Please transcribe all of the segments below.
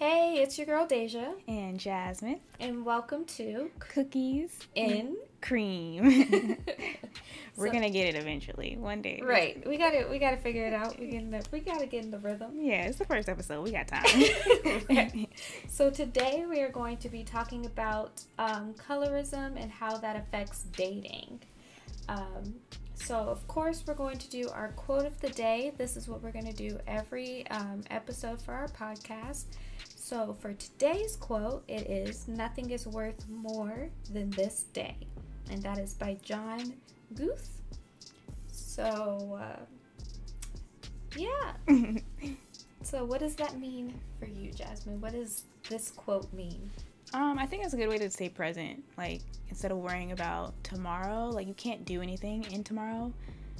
Hey, it's your girl Deja, and Jasmine, and welcome to Cookies in Cream. We're so, gonna get it eventually, one day. Right. We gotta we gotta figure it out. We get the, we gotta get in the rhythm. Yeah, it's the first episode. We got time. so today we are going to be talking about um, colorism and how that affects dating. Um, so, of course, we're going to do our quote of the day. This is what we're going to do every um, episode for our podcast. So, for today's quote, it is Nothing is worth more than this day. And that is by John Guth. So, uh, yeah. so, what does that mean for you, Jasmine? What does this quote mean? Um, I think it's a good way to stay present. Like instead of worrying about tomorrow, like you can't do anything in tomorrow,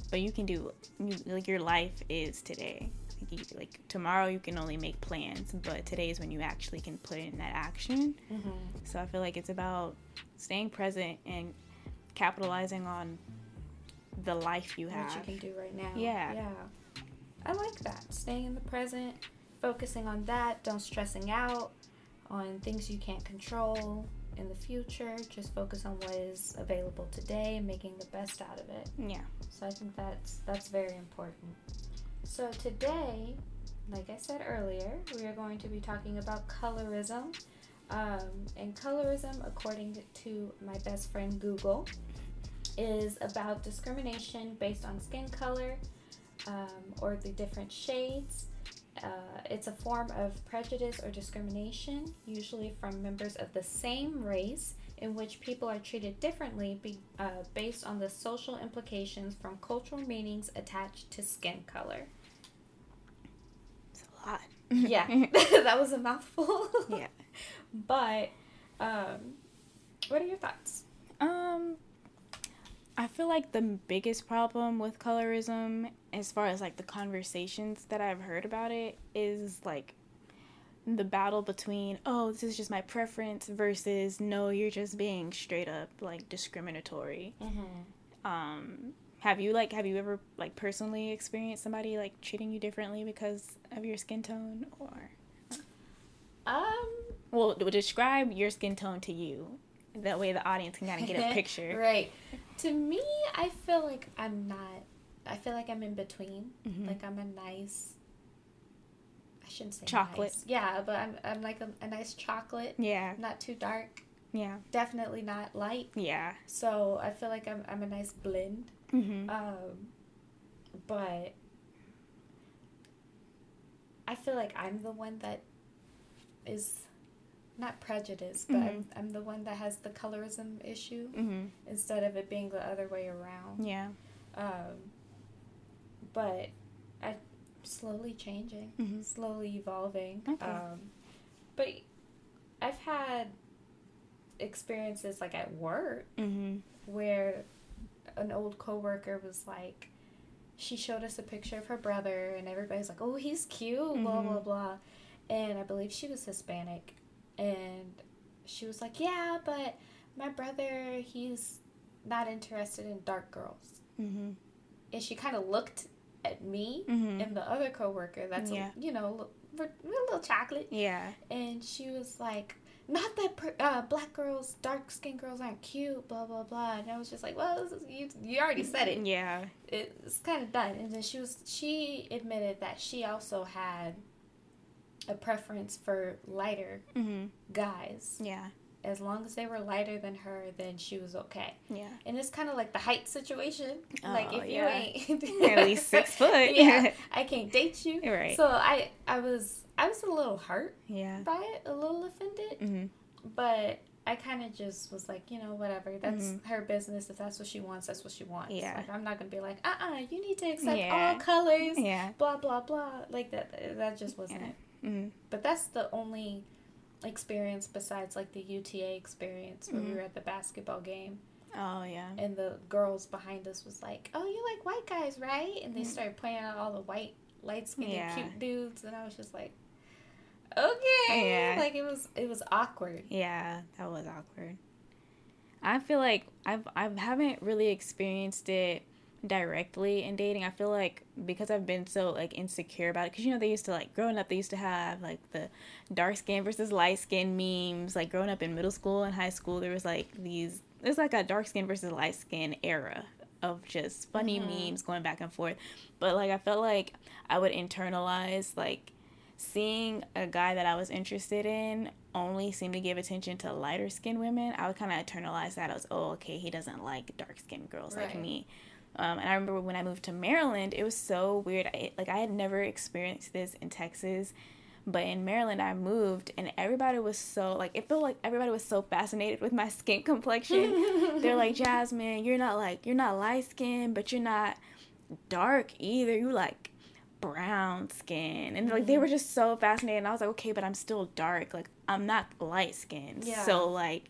but you can do you, like your life is today. Like, tomorrow you can only make plans, but today is when you actually can put in that action. Mm-hmm. So I feel like it's about staying present and capitalizing on the life you have. What you can do right now. Yeah. Yeah. I like that. Staying in the present, focusing on that, don't stressing out on things you can't control in the future. Just focus on what is available today and making the best out of it. Yeah. So I think that's that's very important. So today, like I said earlier, we are going to be talking about colorism. Um, and colorism, according to my best friend Google, is about discrimination based on skin color um, or the different shades uh, it's a form of prejudice or discrimination, usually from members of the same race, in which people are treated differently be, uh, based on the social implications from cultural meanings attached to skin color. It's a lot. yeah, that was a mouthful. yeah. But, um, what are your thoughts? Um, I feel like the biggest problem with colorism, as far as like the conversations that I've heard about it, is like the battle between, oh, this is just my preference versus, no, you're just being straight up like discriminatory. Mm-hmm. Um, have you like have you ever like personally experienced somebody like treating you differently because of your skin tone or? Um. Well, describe your skin tone to you. That way, the audience can kind of get a picture. right to me, I feel like I'm not. I feel like I'm in between. Mm-hmm. Like I'm a nice. Shouldn't say chocolate. Nice. Yeah, but I'm I'm like a, a nice chocolate. Yeah. Not too dark. Yeah. Definitely not light. Yeah. So I feel like I'm I'm a nice blend. Mm-hmm. Um, but I feel like I'm the one that is not prejudice, but mm-hmm. I'm, I'm the one that has the colorism issue mm-hmm. instead of it being the other way around. Yeah. Um, but slowly changing, mm-hmm. slowly evolving. Okay. Um, but I've had experiences like at work mm-hmm. where an old coworker was like, she showed us a picture of her brother, and everybody's like, "Oh, he's cute," blah blah mm-hmm. blah. And I believe she was Hispanic, and she was like, "Yeah, but my brother, he's not interested in dark girls." Mm-hmm. And she kind of looked at me mm-hmm. and the other coworker. That's yeah. a, you know, a little chocolate. Yeah. And she was like, "Not that per- uh, black girls, dark skinned girls aren't cute." Blah blah blah. And I was just like, "Well, is, you you already said it. Yeah. It's kind of done." And then she was she admitted that she also had a preference for lighter mm-hmm. guys. Yeah. As long as they were lighter than her, then she was okay. Yeah. And it's kind of like the height situation. Oh, like if yeah. you ain't at least six foot, yeah, I can't date you. Right. So I, I was, I was a little hurt. Yeah. By it, a little offended. Mm-hmm. But I kind of just was like, you know, whatever. That's mm-hmm. her business. If that's what she wants, that's what she wants. Yeah. Like, I'm not gonna be like, uh, uh you need to accept yeah. all colors. Yeah. Blah blah blah. Like that. That just wasn't yeah. it. Mm-hmm. But that's the only experience besides like the UTA experience where mm-hmm. we were at the basketball game. Oh yeah. And the girls behind us was like, "Oh, you like white guys, right?" And they mm-hmm. started pointing out all the white, light skinned, yeah. cute dudes, and I was just like, "Okay." Yeah. Like it was, it was awkward. Yeah, that was awkward. I feel like I've I haven't really experienced it directly in dating. I feel like because I've been so like insecure about it, because you know they used to like growing up, they used to have like the dark skin versus light skin memes. Like growing up in middle school and high school, there was like these. There's like a dark skin versus light skin era of just funny mm-hmm. memes going back and forth. But like I felt like I would internalize like seeing a guy that I was interested in only seem to give attention to lighter skinned women, I would kind of internalize that as, oh, okay, he doesn't like dark skinned girls right. like me. Um, and I remember when I moved to Maryland, it was so weird. I, like I had never experienced this in Texas, but in Maryland I moved, and everybody was so like it felt like everybody was so fascinated with my skin complexion. They're like, Jasmine, you're not like you're not light skinned, but you're not dark either. You like brown skin and like they mm-hmm. were just so fascinated and i was like okay but i'm still dark like i'm not light skinned yeah. so like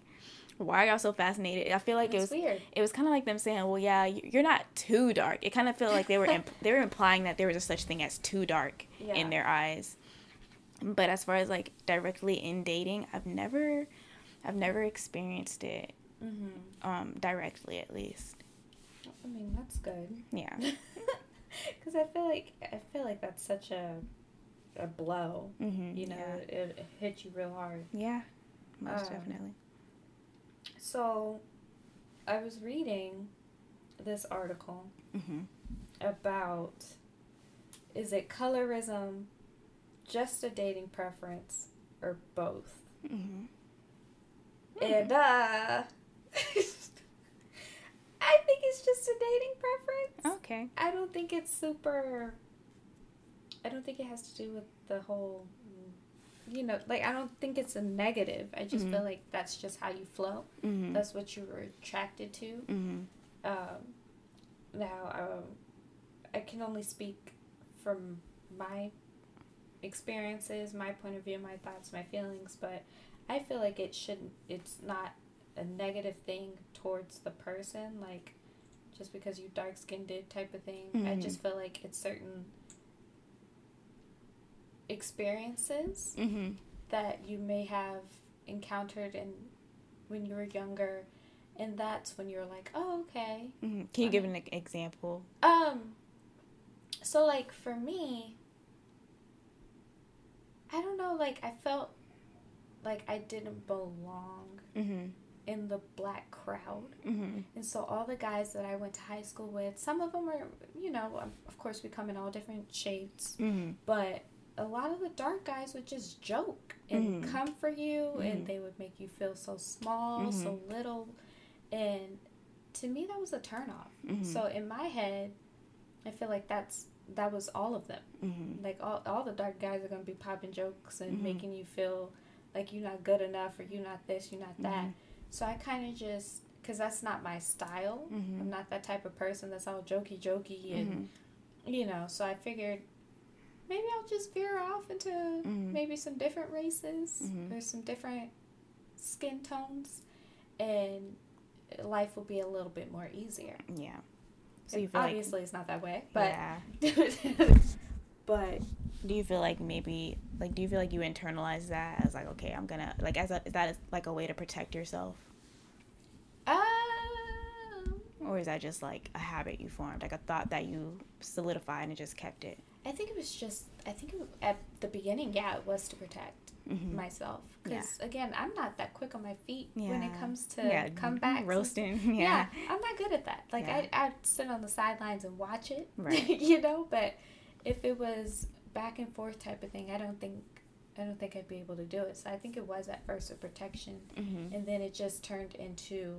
why are y'all so fascinated i feel like That's it was weird it was kind of like them saying well yeah you're not too dark it kind of felt like they were imp- they were implying that there was a such thing as too dark yeah. in their eyes but as far as like directly in dating i've never i've never experienced it mm-hmm. um directly at least i mean that's good yeah because I feel like I feel like that's such a a blow. Mm-hmm, you know, yeah. it, it hits you real hard. Yeah, most um, definitely. So, I was reading this article mm-hmm. about is it colorism, just a dating preference, or both? Mm-hmm. And uh. I think it's just a dating preference. Okay. I don't think it's super. I don't think it has to do with the whole. You know, like I don't think it's a negative. I just mm-hmm. feel like that's just how you flow. Mm-hmm. That's what you were attracted to. Mm-hmm. Um, now, um, I can only speak from my experiences, my point of view, my thoughts, my feelings, but I feel like it shouldn't. It's not a negative thing towards the person, like just because you dark skinned type of thing. Mm-hmm. I just feel like it's certain experiences mm-hmm. that you may have encountered in when you were younger and that's when you're like oh okay mm-hmm. can you um, give an example um so like for me i don't know like i felt like i didn't belong mm-hmm in the black crowd. Mm-hmm. And so all the guys that I went to high school with, some of them are, you know, um, of course we come in all different shades, mm-hmm. but a lot of the dark guys would just joke and mm-hmm. come for you and mm-hmm. they would make you feel so small, so mm-hmm. little. And to me that was a turnoff. Mm-hmm. So in my head, I feel like that's that was all of them. Like all all the dark guys are going to be popping jokes and making you feel like you're not good enough or you're not this, you're not that. So I kind of just, because that's not my style. Mm-hmm. I'm not that type of person that's all jokey jokey and, mm-hmm. you know, so I figured maybe I'll just veer off into mm-hmm. maybe some different races mm-hmm. or some different skin tones and life will be a little bit more easier. Yeah. So you feel obviously like, it's not that way, but yeah. but do you feel like maybe like do you feel like you internalize that as like okay i'm gonna like as a, is that like a way to protect yourself um or is that just like a habit you formed like a thought that you solidified and just kept it i think it was just i think it, at the beginning yeah it was to protect mm-hmm. myself because yeah. again i'm not that quick on my feet yeah. when it comes to yeah. comebacks roasting yeah. yeah i'm not good at that like I, i'd sit on the sidelines and watch it right you know but if it was back and forth type of thing, I don't think I don't think I'd be able to do it. So I think it was at first a protection, mm-hmm. and then it just turned into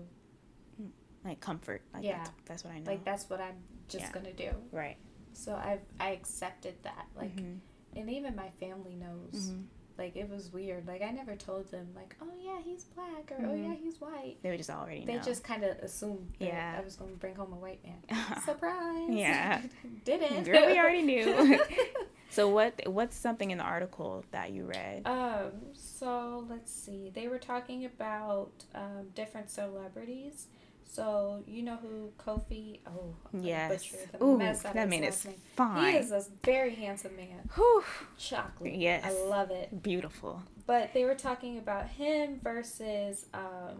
like comfort. Like yeah, that's, that's, what I know. Like that's what I'm just yeah. gonna do. Right. So I I accepted that. Like, mm-hmm. and even my family knows. Mm-hmm. Like it was weird. Like I never told them like, oh yeah, he's black or oh yeah, mm-hmm. he's white. They would just already. They know. just kind of assumed that yeah. I was going to bring home a white man. Surprise. Yeah. Didn't. Girl, we already knew. So what what's something in the article that you read? Um, so let's see. They were talking about um, different celebrities. So you know who Kofi? Oh, yes. Ooh, that man is name. fine. He is a very handsome man. Whew. Chocolate. Yes, I love it. Beautiful. But they were talking about him versus um,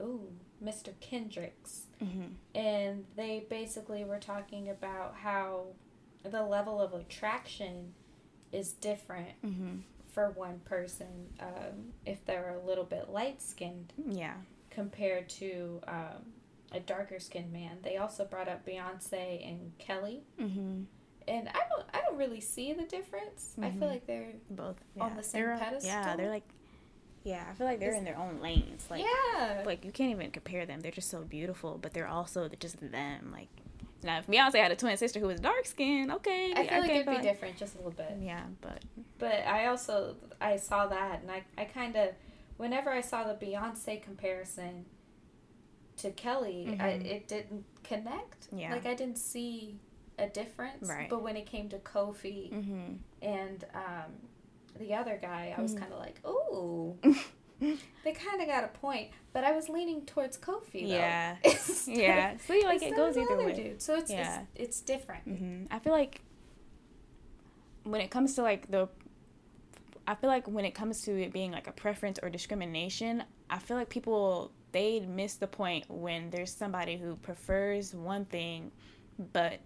ooh, Mr. Kendricks, Mm-hmm. and they basically were talking about how the level of attraction is different Mm-hmm. for one person um, if they're a little bit light skinned Yeah. Compared to um, a darker skinned man. They also brought up Beyonce and Kelly, Mm-hmm. and I don't I don't really see the difference. I feel Mhm. like they're Both. On the same They're- Yeah, pedestal? they're like. Yeah, I feel like they're Is- in their own lanes. Like, yeah like you can't even compare them. They're just so beautiful, but they're also just them. Like, now if Beyonce had a twin sister who was dark skinned, okay, I feel like it'd be but- different just a little bit. Yeah, but But I also I saw that and I, I kind of whenever I saw the Beyonce comparison to Kelly, I, Mhm. it didn't connect. Yeah. Like I didn't see a difference. Right. But when it came to Kofi mm-hmm. and um, the other guy, I was Mhm. kind of like, ooh, they kind of got a point. But I was leaning towards Kofi. Though. Yeah. Instead- yeah. See, like it goes either way. Dude. So it's, Yeah. it's it's different. hmm I feel like when it comes to like the, I feel like when it comes to it being like a preference or discrimination, I feel like people they miss the point when there's somebody who prefers one thing, but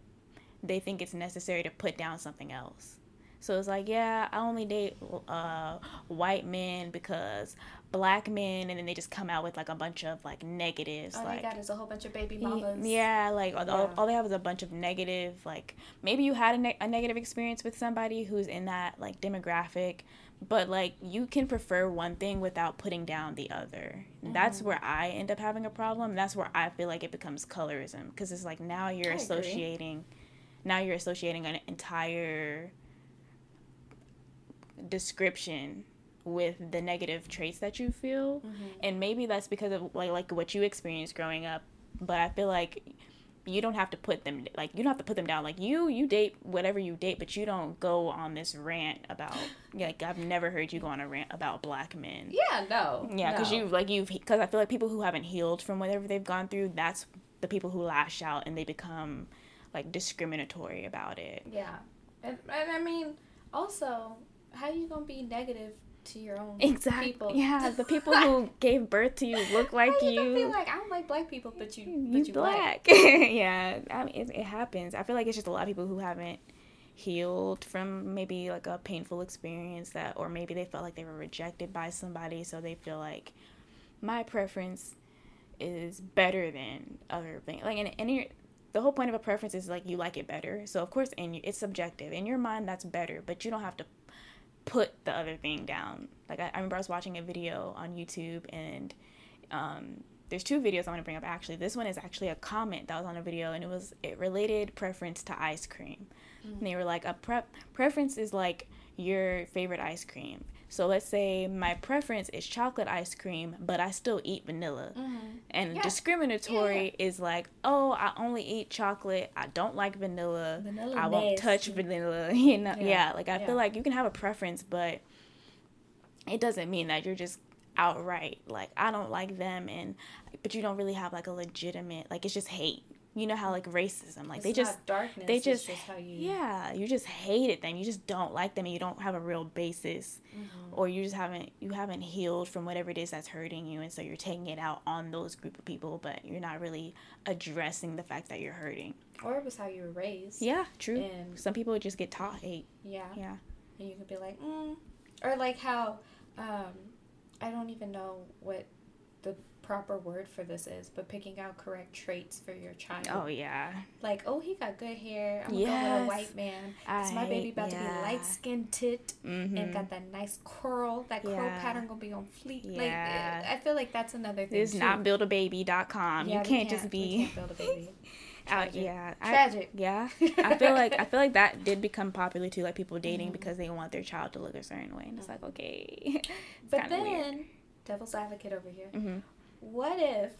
they think it's necessary to put down something else. So it's like, yeah, I only date uh, white men because black men, and then they just come out with like a bunch of like negatives, All like they got is a whole bunch of baby mamas. Yeah, like all, all, Yeah. all they have is a bunch of negative. Like maybe you had a, ne- a negative experience with somebody who's in that like demographic, but like you can prefer one thing without putting down the other. That's Mhm. where I end up having a problem. That's where I feel like it becomes colorism because it's like now you're I agree. associating, now you're associating an entire description with the negative traits that you feel Mhm. and maybe that's because of like like what you experienced growing up but i feel like you don't have to put them like you don't have to put them down like you you date whatever you date but you don't go on this rant about like i've never heard you go on a rant about black men Yeah, no. yeah because no. you like you've because i feel like people who haven't healed from whatever they've gone through that's the people who lash out and they become like discriminatory about it Yeah, and, and I mean, also, how are you gonna be negative to your own exactly people? yeah the people who gave birth to you look like how you. you be like, I don't like black people, but you, you but you black. black. yeah, I mean, it, it happens. I feel like it's just a lot of people who haven't healed from maybe like a painful experience that, or maybe they felt like they were rejected by somebody, so they feel like my preference is better than other things. Like, and, and you're, the whole point of a preference is like you like it better. So of course, in you, it's subjective. In your mind, that's better, but you don't have to put the other thing down. Like I, I remember I was watching a video on YouTube and um, there's two videos I want to bring up actually. This one is actually a comment that was on a video and it was it related preference to ice cream. And they were like a prep preference is like your favorite ice cream. So let's say my preference is chocolate ice cream, but I still eat vanilla. Mhm. And Yeah. discriminatory is like, oh, I only eat chocolate. I don't like vanilla. Vanilla I won't touch vanilla. You know, Yeah. yeah. Like I Yeah. feel like you can have a preference, but it doesn't mean that you're just outright like I don't like them, and but you don't really have like a legitimate like it's just hate. You know how like racism, like It's they just darkness. they just, just how you. yeah you just hated them. You just don't like them, and you don't have a real basis, Mhm. or you just haven't you haven't healed from whatever it is that's hurting you, and so you're taking it out on those group of people, but you're not really addressing the fact that you're hurting. Or it was how you were raised. Yeah, true. And Some people just get taught hate. yeah. Yeah. And you could be like, mm. or like how, um, I don't even know what the proper word for this is, but picking out correct traits for your child. Oh yeah. Like, oh, he got good hair. I'm gonna go with a white man. Cause I my baby about to be light skinned tit Mm-hmm. and got that nice curl. That curl pattern gonna be on fleek. Yeah. Like, I feel like that's another thing. Too. not buildababy.com. Yeah, you we can't, just be can't build a baby. out. Tragic. Yeah. I- Tragic. yeah. I feel like I feel like that did become popular too, like people dating Mhm. because they want their child to look a certain way, and it's like okay. it's But then, weird. devil's advocate over here. Mhm. What if?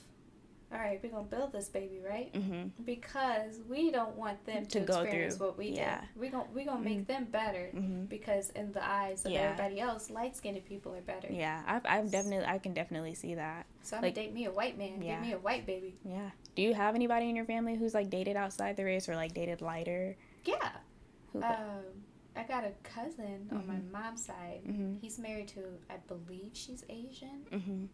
All right, we're gonna build this baby, right? Mhm. because we don't want them to, To go experience through, what we yeah. did. We gon' we gonna make them better Mhm. because in the eyes of Yeah. everybody else, light skinned people are better. Yeah, I've, I've definitely I can definitely see that. So I'm Like- gonna date me a white man. Yeah. Give me a white baby. Yeah. Do you have anybody in your family who's like dated outside the race or like dated lighter? Yeah. Who? Um, I got a cousin on my mom's side. mhm. He's married to, I believe she's Asian.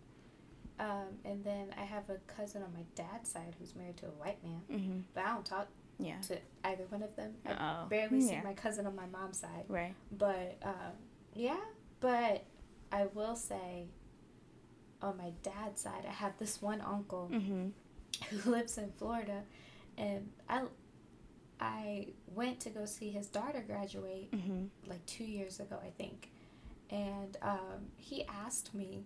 Um, and then I have a cousin on my dad's side who's married to a white man, Mm-hmm. but I don't talk Yeah. to either one of them. I Oh. barely see Yeah. my cousin on my mom's side. Right. But um, yeah, but I will say, on my dad's side, I have this one uncle Mm-hmm. who lives in Florida, and I I went to go see his daughter graduate Mm-hmm. like two years ago, I think, and um, he asked me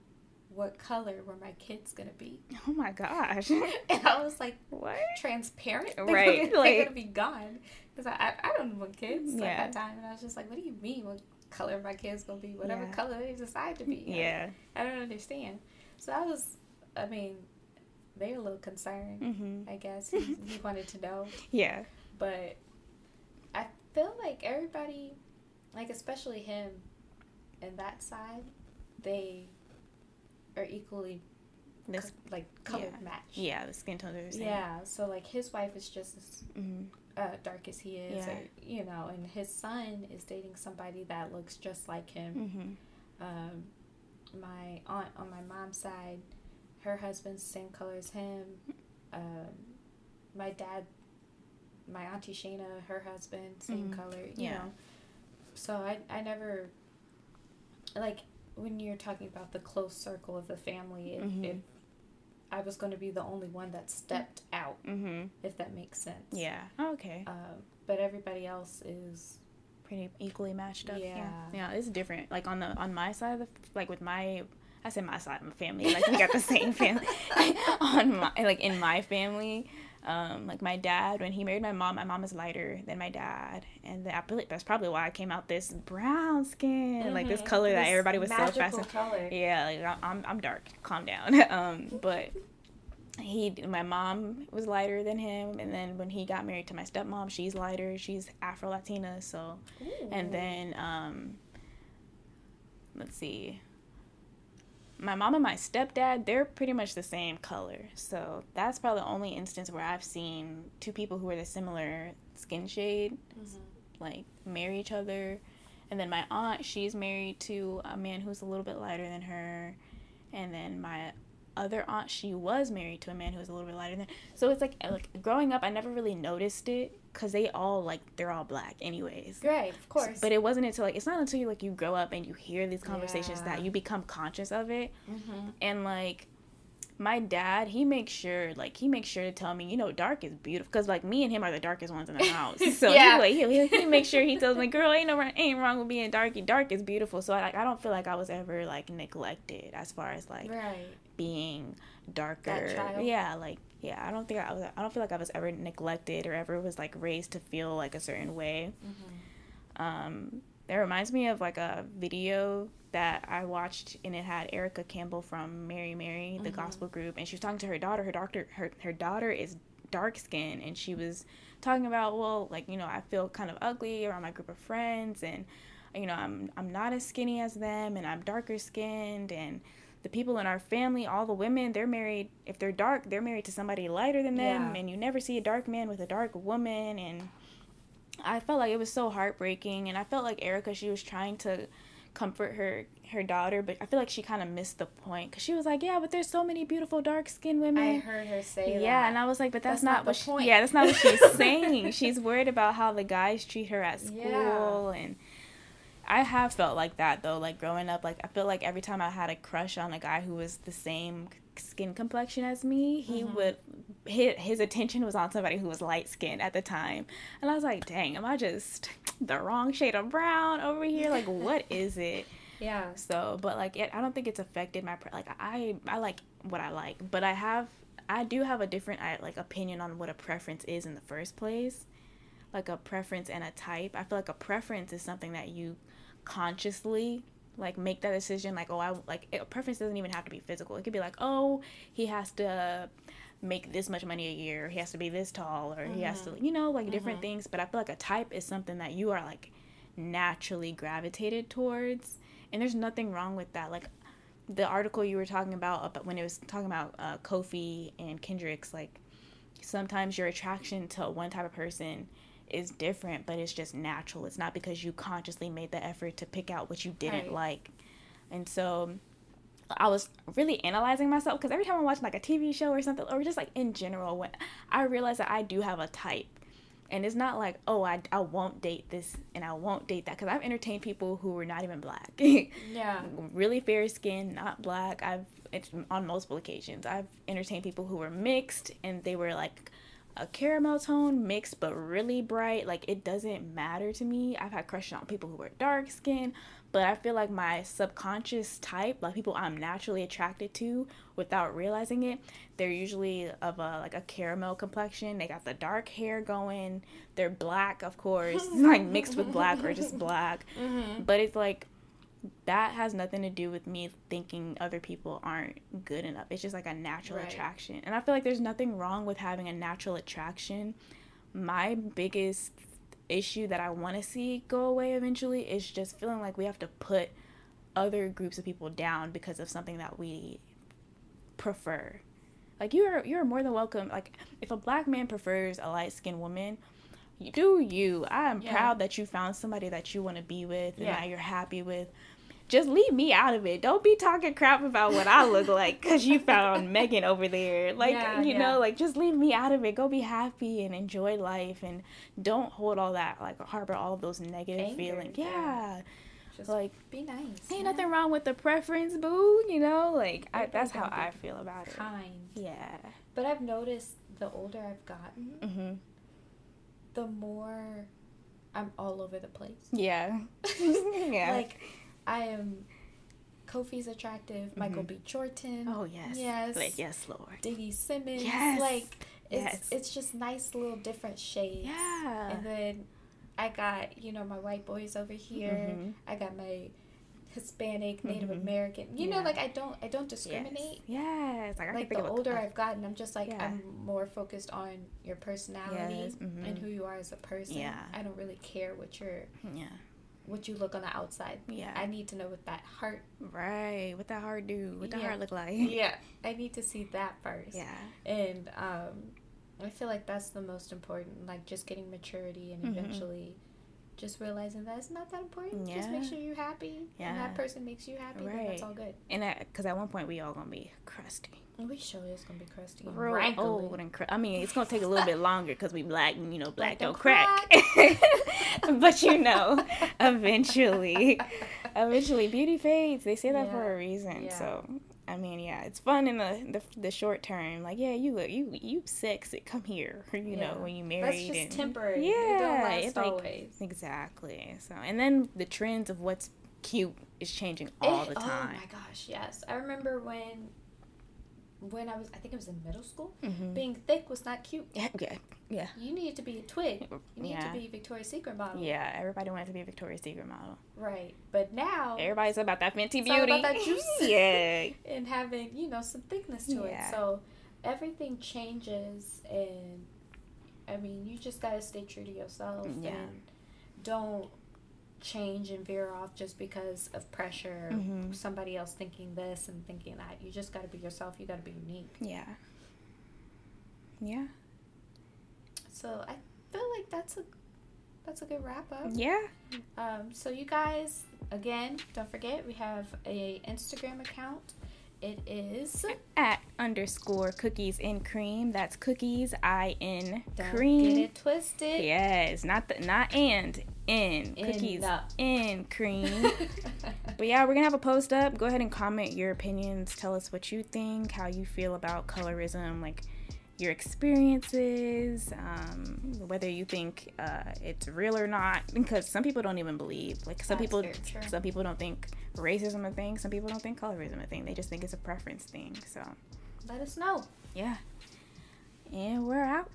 what color were my kids gonna be, Oh my gosh. and I was like, what? transparent, They're Right, gonna- they're gonna be gone because I, I I don't want kids at that time, and I was just like, what do you mean? What color my kids gonna be? Whatever Yeah. color they decide to be. Like, Yeah. I don't understand. So I was, I mean, they're a little concerned. Mm-hmm. I guess he, he wanted to know, Yeah. but I feel like everybody, like especially him, and that side, they are equally This. co- like color yeah. match. Yeah. The skin tones are the same. Yeah. So like his wife is just as Mm-hmm. uh, dark as he is, Yeah. or, you know, and his son is dating somebody that looks just like him. Mm-hmm. Um, my aunt on my mom's side, her husband's the same color as him. Um, my dad, my auntie Shana, her husband, same Mhm. color. You Yeah. know, so I I never like when you're talking about the close circle of the family. If, Mhm. if I was going to be the only one that stepped out, Mm-hmm. if that makes sense. Yeah. Oh, okay. Um, but everybody else is Pretty equally matched up. Yeah. Yeah. Yeah. It's different. Like on the on my side of the like with my I say my side of my family. Like we got the same family. on my like in my family. Um, like my dad, when he married my mom, my mom is lighter than my dad, and I believe that's probably why I came out this brown skin, like this Mhm. color that everybody was so fascinated. color. Yeah, like I'm I'm dark. Calm down. um, but he, my mom was lighter than him, and then when he got married to my stepmom, she's lighter. She's Afro Latina, so and then um, let's see. My mom and my stepdad, they're pretty much the same color. So that's probably the only instance where I've seen two people who are the similar skin shade Mhm. like marry each other. And then my aunt, she's married to a man who's a little bit lighter than her. And then my other aunt, she was married to a man who was a little bit lighter than. So it's like like growing up, I never really noticed it because they all like they're all black anyways. Right, of course. But it wasn't until like it's not until you like you grow up and you hear these conversations Yeah. that you become conscious of it. mm-hmm. And like my dad, he makes sure like he makes sure to tell me, you know, dark is beautiful because like me and him are the darkest ones in the house. So Yeah. he, like he, he makes sure he tells me, girl, ain't no wrong- ain't wrong with being dark. Dark is beautiful. So I like I don't feel like I was ever like neglected as far as like right. Being darker. child. Yeah, like yeah, I don't think I was. I don't feel like I was ever neglected or ever was like raised to feel like a certain way. Mm-hmm. Um, it reminds me of like a video that I watched, and it had Erica Campbell from Mary Mary, the Mhm. gospel group, and she was talking to her daughter. Her doctor, her her daughter is dark skinned and she was talking about well, like you know, I feel kind of ugly around my group of friends, and you know, I'm I'm not as skinny as them, and I'm darker skinned, and the people in our family, all the women, they're married. If they're dark, they're married to somebody lighter than them, Yeah. and you never see a dark man with a dark woman, and I felt like it was so heartbreaking, and I felt like Erica, she was trying to comfort her her daughter, but I feel like she kind of missed the point because she was like, "Yeah, but there's so many beautiful dark skinned women." I heard her say that. yeah, and I was like, "But that's, That's not not, the what she, point. yeah, that's not what she's saying. she's worried about how the guys treat her at school, Yeah. and I have felt like that though. Like growing up, like I feel like every time I had a crush on a guy who was the same skin complexion as me, he Mhm. would his, his attention was on somebody who was light skinned at the time, and I was like, "Dang, am I just the wrong shade of brown over here? Like, what is it?" Yeah. So, but like it, I don't think it's affected my pre- like I I like what I like, but I have I do have a different I, like opinion on what a preference is in the first place. Like a preference and a type. I feel like a preference is something that you consciously like make that decision like oh I like a preference doesn't even have to be physical. It could be like oh he has to make this much money a year, he has to be this tall or he has to you know like different Mhm. things, but I feel like a type is something that you are like naturally gravitated towards. And there's nothing wrong with that. Like the article you were talking about about when it was talking about uh, kofi and kendrick's like sometimes your attraction to one type of person is different but it's just natural it's not because you consciously made the effort to pick out what you didn't Right. like and so I was really analyzing myself because every time I'm watching like a TV show or something, or just like in general, when I realize that I do have a type. And it's not like, oh, I, I won't date this and I won't date that. Because I've entertained people who were not even black. yeah. Really fair skin, not black. I've, it's on multiple occasions. I've entertained people who were mixed and they were like a caramel tone mixed but really bright. Like it doesn't matter to me. I've had crushes on people who were dark skin, but I feel like my subconscious type, like people I'm naturally attracted to without realizing it, they're usually of a like a caramel complexion. They got the dark hair going. They're black, of course, like mixed with black or just black. Mm-hmm. But it's like that has nothing to do with me thinking other people aren't good enough. It's just like a natural right. attraction. And I feel like there's nothing wrong with having a natural attraction. My biggest issue that I want to see go away eventually is just feeling like we have to put other groups of people down because of something that we prefer. Like you're you're more than welcome. Like if a black man prefers a light skinned woman, do you. I am yeah. proud that you found somebody that you want to be with and yeah. that you're happy with. Just leave me out of it. Don't be talking crap about what I look like because you found Megan over there. Like, yeah, you know, like just leave me out of it. Go be happy and enjoy life and don't hold all that, like, harbor all those negative Anger, feelings. Yeah. Just like, be nice. Ain't nothing wrong with the preference, boo. You know, like, I, that's how I feel about kind. it. Kind. Yeah. But I've noticed the older I've gotten, mm-hmm the more I'm all over the place. Yeah. yeah. Like I am Kofi's attractive, mm-hmm. Michael B. Jordan. Oh yes. Yes. Like, yes, Lord. D.D. Simmons. Yes. Like it's yes. it's just nice little different shades. Yeah. And then I got, you know, my white boys over here. Mm-hmm. I got my Hispanic, Native mm-hmm. American. You yeah. know, like I don't I don't discriminate. Yes, yes. like, like the older I've gotten, I'm just like yeah. I'm more focused on your personality yes. mm-hmm. and who you are as a person. Yeah, I don't really care what you're. Yeah. What you look on the outside. Yeah. I need to know what that heart. Right. What that heart do? What that yeah. heart look like? Yeah. I need to see that first. Yeah. And um, I feel like that's the most important. Like just getting maturity and mm-hmm. eventually just realizing that it's not that important. Yeah. Just make sure you're happy. Yeah. And that person makes you happy. Right. that's all good. And because at one point we all gonna be crusty. We sure is gonna be crusty. Real old and cr- I mean, it's gonna take a little bit longer because we black, and you know, black, black don't, don't, crack. crack. but you know, eventually, eventually, beauty fades. They say that yeah. for a reason. Yeah. So I mean, yeah, it's fun in the, the the, short term. Like, yeah, you look, you you sexy. Come here, you yeah. know, when you married. That's just and, temporary. Yeah, it it's like, always. Exactly. So, and then the trends of what's cute is changing all it, the time. Oh my gosh, yes. I remember when when I was, I think it was in middle school, mm-hmm. being thick was not cute. Yeah, yeah, yeah. You needed to be a twig. You need yeah. to be a Victoria's Secret model. Yeah, everybody wanted to be a Victoria's Secret model. Right, but now everybody's about that Fenty beauty. about that juice. yeah, and having you know some thickness to yeah. it. So everything changes, and I mean, you just gotta stay true to yourself. Yeah. And don't change and veer off just because of pressure mm-hmm. somebody else thinking this and thinking that you just got to be yourself you got to be unique yeah yeah so i feel like that's a that's a good wrap up yeah um so you guys again don't forget we have a instagram account it is at underscore cookies in cream. That's cookies I in cream. Get it twisted. Yes, not the not and in, in cookies in cream. but yeah, we're gonna have a post up. Go ahead and comment your opinions. Tell us what you think, how you feel about colorism, like your experiences, um, whether you think uh, it's real or not. Because some people don't even believe. Like some That's people, some people don't think racism a thing. Some people don't think colorism a thing. They just think it's a preference thing. So let us know. Yeah. And we're out.